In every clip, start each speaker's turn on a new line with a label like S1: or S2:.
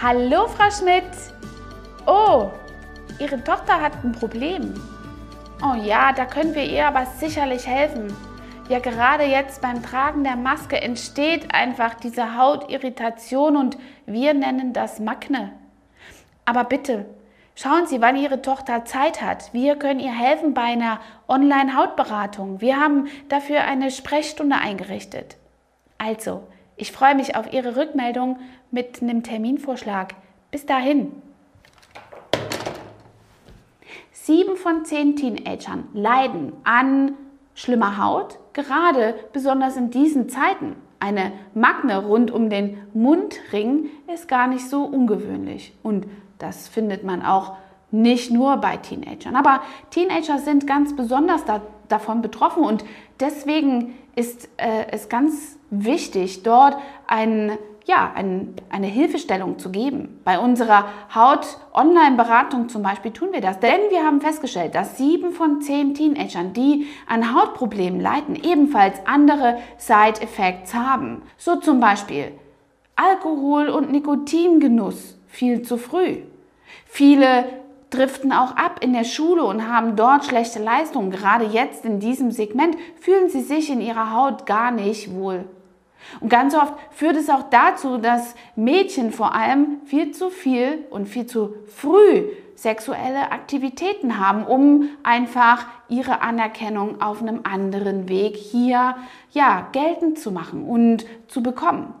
S1: Hallo, Frau Schmidt. Oh, Ihre Tochter hat ein Problem. Oh ja, da können wir ihr aber sicherlich helfen. Ja, gerade jetzt beim Tragen der Maske entsteht einfach diese Hautirritation und wir nennen das Makne. Aber bitte, schauen Sie, wann Ihre Tochter Zeit hat. Wir können ihr helfen bei einer Online-Hautberatung. Wir haben dafür eine Sprechstunde eingerichtet. Also, ich freue mich auf Ihre Rückmeldung mit einem Terminvorschlag. Bis dahin. Sieben von zehn Teenagern leiden an schlimmer Haut, gerade besonders in diesen Zeiten. Eine Magne rund um den Mundring ist gar nicht so ungewöhnlich. Und das findet man auch nicht nur bei Teenagern. Aber Teenager sind ganz besonders da, davon betroffen und deswegen ist äh, es ganz wichtig, dort ein, ja, ein, eine Hilfestellung zu geben. Bei unserer Haut-Online-Beratung zum Beispiel tun wir das, denn wir haben festgestellt, dass sieben von zehn Teenagern, die an Hautproblemen leiden, ebenfalls andere Side-Effects haben. So zum Beispiel Alkohol- und Nikotingenuss viel zu früh. Viele driften auch ab in der Schule und haben dort schlechte Leistungen. Gerade jetzt in diesem Segment fühlen sie sich in ihrer Haut gar nicht wohl. Und ganz oft führt es auch dazu, dass Mädchen vor allem viel zu viel und viel zu früh sexuelle Aktivitäten haben, um einfach ihre Anerkennung auf einem anderen Weg hier ja geltend zu machen und zu bekommen.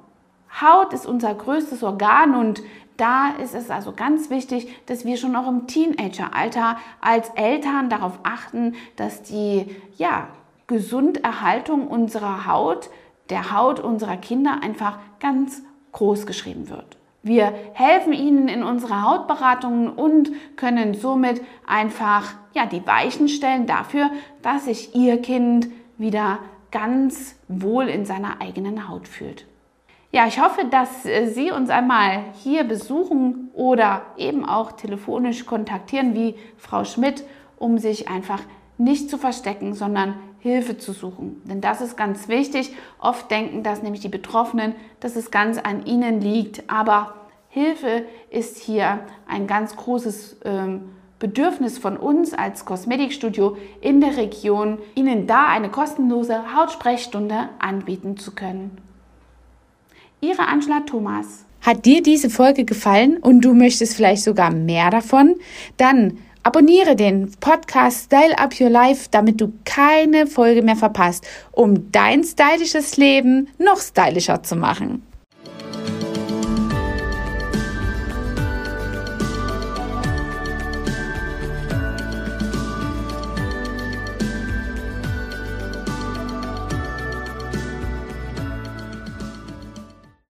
S1: Haut ist unser größtes Organ und da ist es also ganz wichtig, dass wir schon auch im Teenageralter als Eltern darauf achten, dass die ja, Gesunderhaltung unserer Haut, der Haut unserer Kinder einfach ganz groß geschrieben wird. Wir helfen ihnen in unserer Hautberatungen und können somit einfach ja, die Weichen stellen dafür, dass sich ihr Kind wieder ganz wohl in seiner eigenen Haut fühlt. Ja, ich hoffe, dass äh, Sie uns einmal hier besuchen oder eben auch telefonisch kontaktieren wie Frau Schmidt, um sich einfach nicht zu verstecken, sondern Hilfe zu suchen. Denn das ist ganz wichtig. Oft denken das nämlich die Betroffenen, dass es ganz an ihnen liegt. Aber Hilfe ist hier ein ganz großes ähm, Bedürfnis von uns als Kosmetikstudio in der Region, Ihnen da eine kostenlose Hautsprechstunde anbieten zu können. Ihre Angela Thomas.
S2: Hat dir diese Folge gefallen und du möchtest vielleicht sogar mehr davon? Dann abonniere den Podcast Style Up Your Life, damit du keine Folge mehr verpasst, um dein stylisches Leben noch stylischer zu machen.